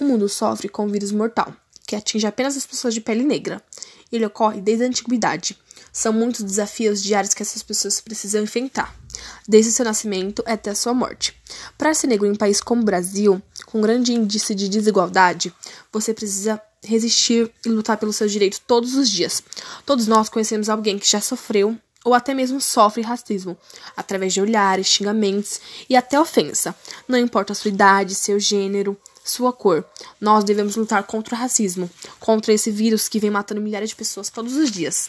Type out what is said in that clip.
O mundo sofre com um vírus mortal, que atinge apenas as pessoas de pele negra. Ele ocorre desde a antiguidade. São muitos desafios diários que essas pessoas precisam enfrentar, desde seu nascimento até a sua morte. Para ser negro em um país como o Brasil, com grande índice de desigualdade, você precisa resistir e lutar pelos seus direitos todos os dias. Todos nós conhecemos alguém que já sofreu ou até mesmo sofre racismo, através de olhares, xingamentos e até ofensa. Não importa a sua idade, seu gênero, sua cor. Nós devemos lutar contra o racismo, contra esse vírus que vem matando milhares de pessoas todos os dias.